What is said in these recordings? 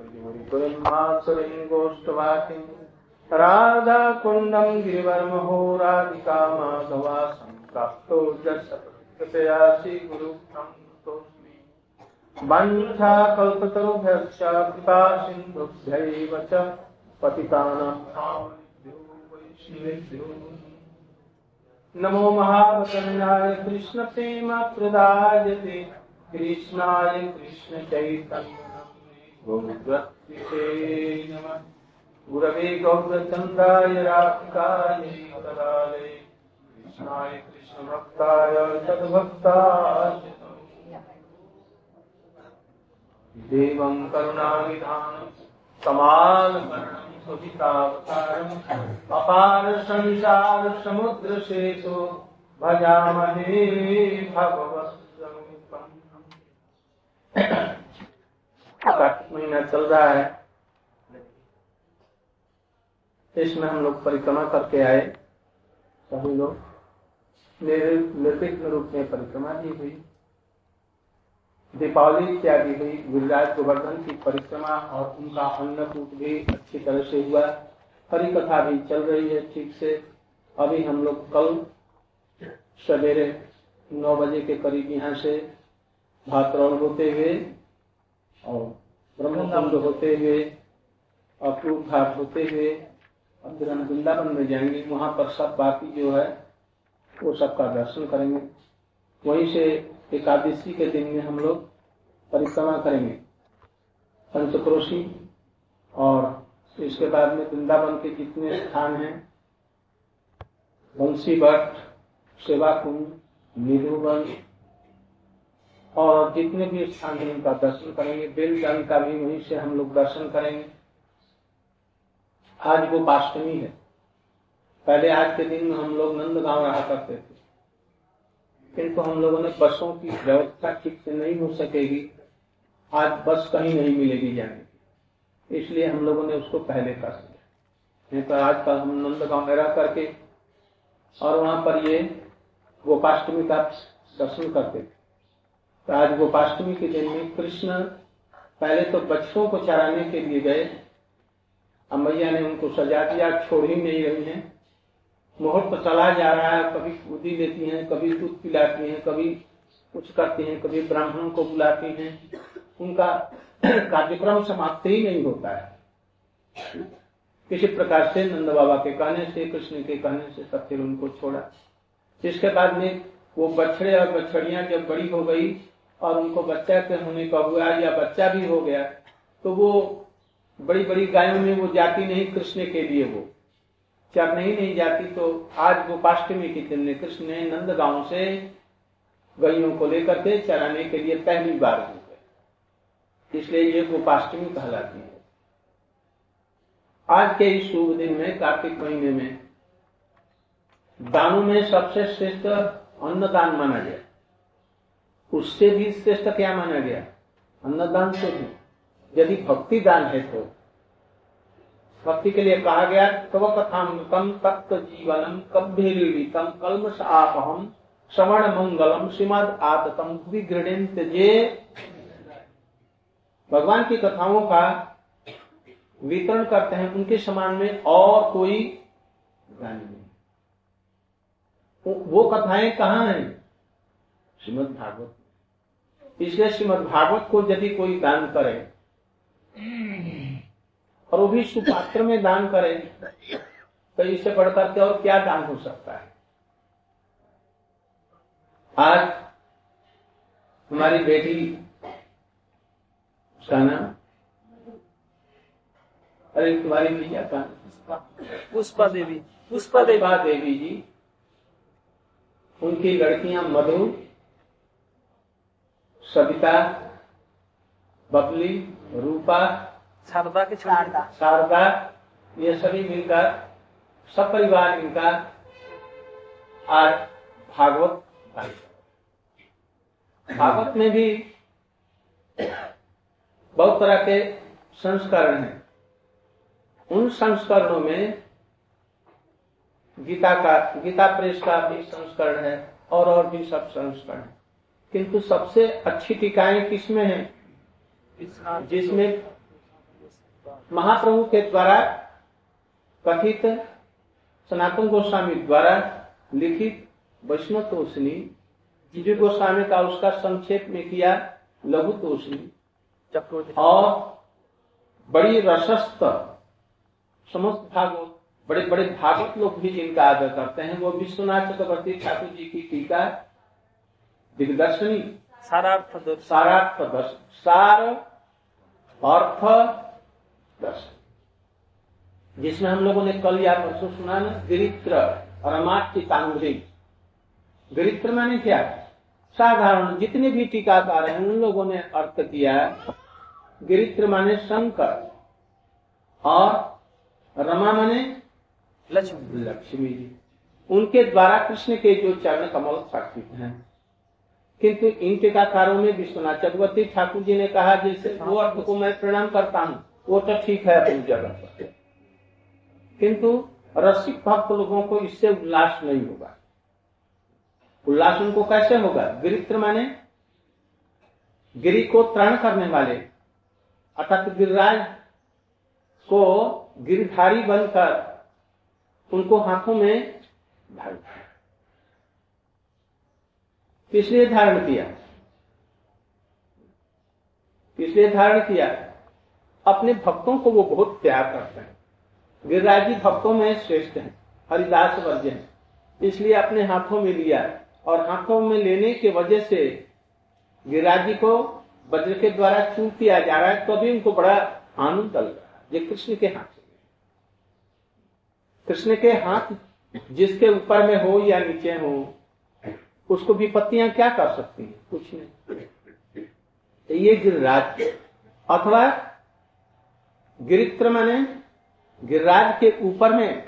ब्रह्मासुरीं गोष्ठवासिं राधाकुण्डं गिरिवर्महो राधिका माधवासं प्राप्तो दशकृपया श्रीगुरुप्तोऽस्मि वञ्छा कल्पतरुभ्यश्च कृपा सिन्धुभ्यैव च पतितानां नमो महावतन्याय कृष्ण प्रेम प्रदाय कृष्णाय कृष्ण चैतन्य गुरवे गौरचन्द्राय राधिकाय करालय कृष्णाय कृष्णभक्ताय तद्भक्ताय देवं कमालवर्णं सुहितावतारम् अपार संसार समुद्र शेषो भजामहे भगवत् महीना चल रहा है। इसमें हम लोग परिक्रमा करके आए, सभी लोग। निर्विघ्न रूप में परिक्रमा की हुई। दीपावली इत्यादि हुई। गिरिराज गोवर्धन की परिक्रमा और उनका अन्नकूट भी अच्छी तरह से हुआ। हरी कथा भी चल रही है ठीक से। अभी हम लोग कल सवेरे नौ बजे के करीब यहाँ से भातरौल होते हुए और ब्रह्मकुंड होते हुए अपूर्व घाट होते हुए अब फिर हम वृंदावन में जाएँगे, वहाँ पर सब बाकी जो है, वो सबका दर्शन करेंगे। वहीं से एकादशी के दिन में हम लोग परिक्रमा करेंगे, पंचक्रोशी और इसके बाद में वृंदावन के जितने स्थान हैं? बंसी भट्ट सेवा कुंड निधुवन और जितने भी स्थान हैं उनका दर्शन करेंगे। बेलदान का भी वहीं से हम लोग दर्शन करेंगे। आज वो पाष्टमी है। पहले आज के दिन में हम लोग नंद गाँव रहा करते थे। किंतु हम लोगों ने बसों की व्यवस्था ठीक से नहीं हो सकेगी। आज बस कहीं नहीं मिलेगी जाने की। इसलिए हम लोगों ने उसको पहले कर दिया। नहीं तो आज कल हम नंद गाँव में रह करके और वहाँ पर ये गोपाष्टमी का दर्शन करते थे। तो आज गोपाष्टमी के दिन में कृष्ण पहले तो बच्चों को चराने के लिए गए। अमैया ने उनको सजा दिया छोड़ ही नहीं रही है। मुहूर्त तो चला जा रहा है, कभी कूदी लेती हैं, कभी दूध पिलाती हैं, कभी कुछ करती हैं, कभी ब्राह्मणों को बुलाती हैं। उनका कार्यक्रम समाप्त ही नहीं होता है। किसी प्रकार से नंद बाबा के कहने से, कृष्ण के कहने से सब फिर उनको छोड़ा। इसके बाद में वो बछड़े और बछड़िया जब बड़ी हो गई और उनको बच्चा के होने का हुआ या बच्चा भी हो गया तो वो बड़ी बड़ी गायों में वो जाती नहीं कृष्ण के लिए वो। चर नहीं नहीं जाती तो आज गोपाष्टमी के दिन कृष्ण ने नंद गाँव से गैयों को लेकर के चराने के लिए पहली बार हो गए। इसलिए ये गोपाष्टमी कहलाती है। आज के इस शुभ दिन में, कार्तिक महीने में दानों में सबसे श्रेष्ठ अन्नदान माना गया उससे भी श्रेष्ठ क्या माना गया? अन्नदान से भी। यदि भक्ति दान है तो। भक्ति के लिए कहा गया, तव कथामृतम तत्व जीवनम कभ्यम कलमश आपहम श्रवण मंगलम श्रीमद आततम जे भगवान की कथाओं का वितरण करते हैं, उनके समान में और कोई नहीं। वो कथाएँ कहाँ हैं? श्रीमद भागवत इसलिए श्रीमद भागवत को यदि कोई दान करे और वो भी सुपात्र में दान करे तो इससे बढ़कर के और क्या दान हो सकता है? आज हमारी बेटी उसका नाम? अरे तुम्हारी भैया का पुष्पा देवी पुष्पा देवा। देवी जी उनकी लड़कियाँ मधु सविता बबली रूपा शारदा के शारदा। शारदा ये सभी मिलकर सब परिवार मिलकर आज भागवत भागवत में भी बहुत तरह के संस्करण हैं। उन संस्करणों में गीता का गीता प्रेस का भी संस्करण है और और भी सब संस्करण है। किंतु सबसे अच्छी टीकाएँ किसमें हैं? जिसमें महाप्रभु के द्वारा कथित सनातन गोस्वामी द्वारा लिखित वैष्णव तोषणी जीजू गोस्वामी का उसका संक्षेप में किया लघु तोषणी और बड़ी रसस्त समस्त भागवत बड़े बड़े भागवत लोग भी जिनका आदर करते हैं। वो विश्वनाथ चक्रवर्ती ठाकुर जी की टीका दिग्दर्शनी। सारार्थ सारार्थ दर्शन सार अर्थ दर्शन जिसमें हम लोगों ने कल या परसों सुना ना गिरित्र रमाचितांग्री गिरित्र माने क्या? साधारण जितने भी टीकाकार हैं उन लोगों ने अर्थ किया गिरित्र माने शंकर और रमा माने लक्ष्मी। लक्ष्मी जी। उनके द्वारा कृष्ण के जो चरण कमल स्थापित हैं किंतु इन टीकाकारों में विश्वनाथ चक्रवर्ती ठाकुर जी ने कहा जैसे वो अर्थ को मैं प्रणाम करता हूँ वो तो ठीक है अपनी जगह पर। किंतु रसिक भक्त लोगों को इससे उल्लास नहीं होगा। उल्लास उनको कैसे होगा? गिरित्र माने गिरी को त्राण करने वाले। अर्थात गिरिराज को गिरधारी बनकर उनको हाथों में इसलिए धारण किया? इसलिए धारण किया? अपने भक्तों को वो बहुत प्यार करते हैं। गिरिराज जी भक्तों में श्रेष्ठ हैं, हरिदास वर्ज हैं। इसलिए अपने हाथों में लिया और हाथों में लेने के वजह से गिरिराज जी को वज्र के द्वारा चूक किया जा रहा है तो अभी उनको बड़ा आनंद लग रहा है। ये कृष्ण के हाथ कृष्ण के हाथ जिसके ऊपर में हो या नीचे हो उसको विपत्तियाँ क्या कर सकती हैं? कुछ नहीं। तो ये गिरिराज। अथवा गिरित्र माने गिरिराज के ऊपर में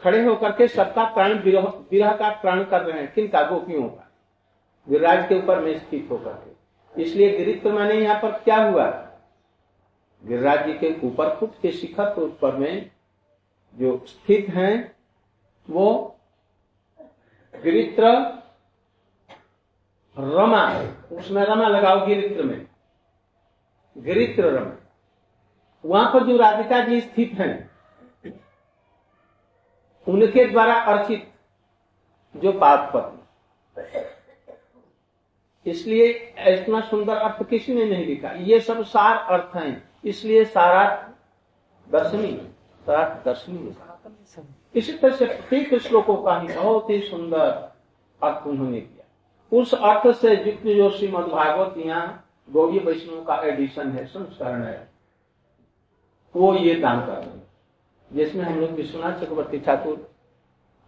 खड़े होकर के सबका प्राण विरह का प्राण कर रहे हैं। किन का गोपियों का गिरिराज के ऊपर में स्थित होकर के। इसलिए गिरित्र माने यहाँ पर क्या हुआ? गिरिराज जी के ऊपर खुद के शिखर के ऊपर में जो स्थित हैं, वो गिरित्र रमा उसमें रमा लगाओ गिरित्र में। गिरित्र रमा। वहाँ पर जो राधिका जी स्थित हैं, उनके द्वारा अर्चित जो पाप पत्नी इसलिए इतना सुंदर अर्थ किसी ने नहीं लिखा? ये सब सार अर्थ हैं। इसलिए सारा दर्शनी सारा दर्शनी। लिखा इसी तरह से प्रत्येक श्लोकों का ही बहुत ही सुंदर अर्थ उन्होंने किया। उस अर्थ से युक्त जो श्रीमद भागवत यहाँ गौरी वैष्णव का एडिशन है, संस्करण है, वो ये दान कर रहे जिसमें हम लोग विश्वनाथ चक्रवर्ती ठाकुर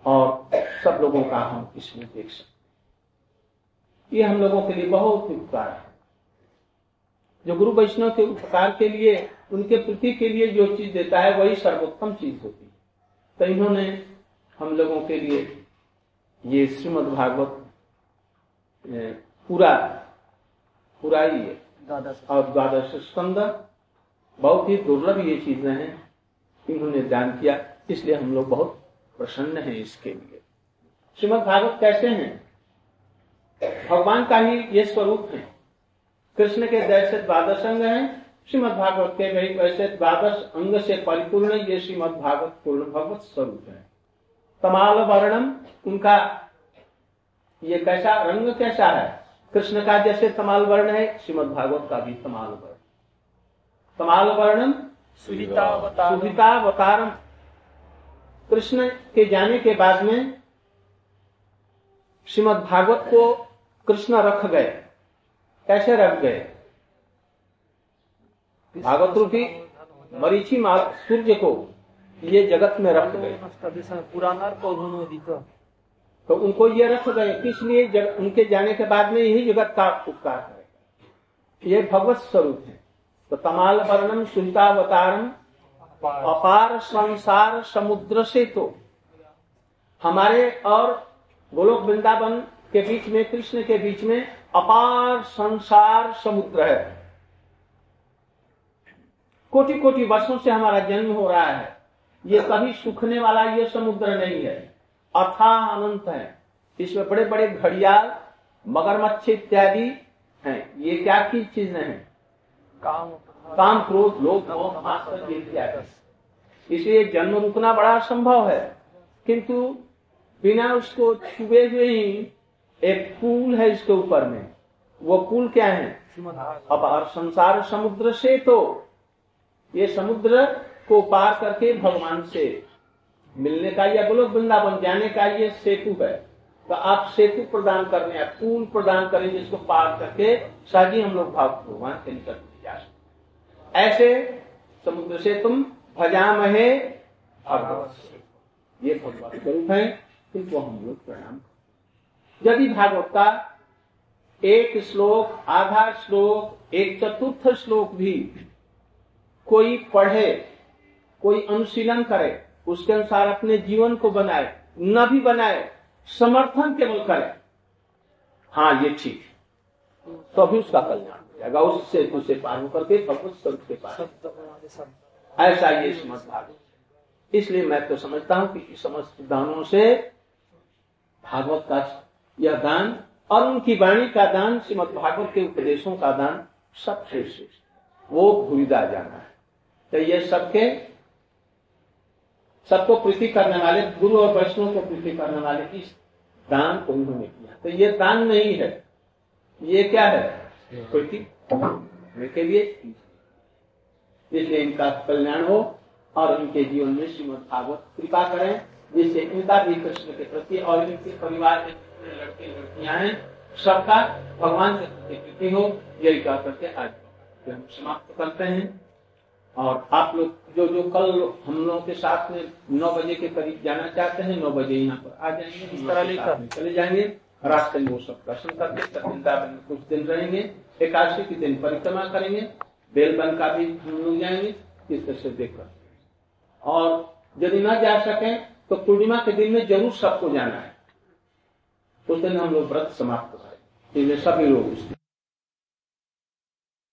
और सब लोगों का हम इसमें देख सकते ये हम लोगों के लिए बहुत ही उपकार है। जो गुरु वैष्णव के उपकार के लिए, उनके प्रति के लिए जो चीज़ देता है, वही सर्वोत्तम चीज़ होती है। तो इन्होंने हम लोगों के लिए ये श्रीमद भागवत पूरा पूरा ही। है और द्वादश स्कंद बहुत ही दुर्लभ ये चीज़ें हैं। इन्होंने दान किया इसलिए हम लोग बहुत प्रसन्न हैं इसके लिए। श्रीमद भागवत कैसे हैं? भगवान का ही ये स्वरूप है। कृष्ण के जैसे द्वादश अंग हैं श्रीमद भागवत के भी वैसे द्वादश अंग से परिपूर्ण ये श्रीमद भागवत पूर्ण भगवत स्वरूप है। तमाल वर्णम उनका ये कैसा रंग कैसा है? कृष्ण का जैसे तमाल वर्ण है श्रीमद भागवत का भी तमाल वर्ण तमाल वर्णम सुहितावतार सुहितावतारम। कृष्ण के जाने के बाद में श्रीमद भागवत को कृष्ण रख गए। कैसे रख गए? भागवत रूपी मरीची सूर्य को ये जगत में रख गए। पुराना तो उनको ये रख गए, इसलिए उनके जाने के बाद में यही जगत का उपकार करेगा ये भगवत स्वरूप है। तो तमाल वर्णम सुहितावतारम अपार संसार समुद्र से तो। हमारे और गोलोक वृंदावन के बीच में, कृष्ण के बीच में अपार संसार समुद्र है। कोटि कोटि वर्षों से हमारा जन्म हो रहा है। ये कभी सूखने वाला ये समुद्र नहीं है। अथा अनंत है। इसमें बड़े बड़े घड़ियाल मगरमच्छ इत्यादि हैं। ये क्या की चीज़ें हैं? काम काम क्रोध लोभ मोह मात्सर्य इसलिए जन्म रुकना बड़ा असंभव है। किंतु बिना उसको छुए हुए ही एक पुल है इसके ऊपर में। वो पुल क्या है? अब संसार समुद्र से तो ये समुद्र को पार करके भगवान से मिलने का या गोलोक वृंदावन जाने का ये सेतु है। तो आप सेतु प्रदान करने या पुल प्रदान करें जिसको पार करके साजी हम लोग भाव भगवान के निकट जा सकते ऐसे समुद्र से तुम भजामहे भगवत ये भगवत स्वरूप है, इनको हम लोग प्रणाम यदि भागवत का एक श्लोक, आधा श्लोक, एक चतुर्थ श्लोक भी कोई पढ़े कोई अनुशीलन करे उसके अनुसार अपने जीवन को बनाए न भी बनाए समर्थन केवल करे। हाँ ये ठीक है। तो अभी उसका कल्याण हो जाएगा उससे उसे पार होकर के भगवत स्वरूप के पास ऐसा ये समझ भागवत इसलिए मैं तो समझता हूँ कि समस्त दानों से भागवत का यह दान और उनकी वाणी का दान श्रीमद भागवत के उपदेशों का दान सबसे श्रेष्ठ वो भूलिदा जाना है। तो ये सबके, सबको प्रीति करने वाले, गुरु और वैष्णव को प्रीति करने वाले इस दान को उन्होंने किया। तो ये दान नहीं है। ये क्या है? प्रीति के लिए। इसलिए इनका कल्याण हो और इनके जीवन में श्रीमद भागवत कृपा करें, जिससे इनका भी कृष्ण के प्रति और इनके परिवार के लड़के लड़कियाँ हैं, सबका भगवान के प्रति प्रीति हो। यही कह करके आज हम समाप्त करते हैं। और आप लोग जो जो कल हम लोगों के साथ में नौ बजे के करीब जाना चाहते हैं नौ बजे यहाँ पर आ जाएँगे इस तरह लेकर। चले जाएँगे। रास्ते में वो सब दर्शन करके वृंदावन में कुछ दिन रहेंगे। एकादशी के दिन परिक्रमा करेंगे। बेलबन का भी हम लोग जाएँगे इस तरह से देखकर। और यदि न जा सके तो पूर्णिमा के दिन में ज़रूर सबको जाना है। उस दिन हम लोग व्रत समाप्त करें इसलिए सभी लोग उस दिन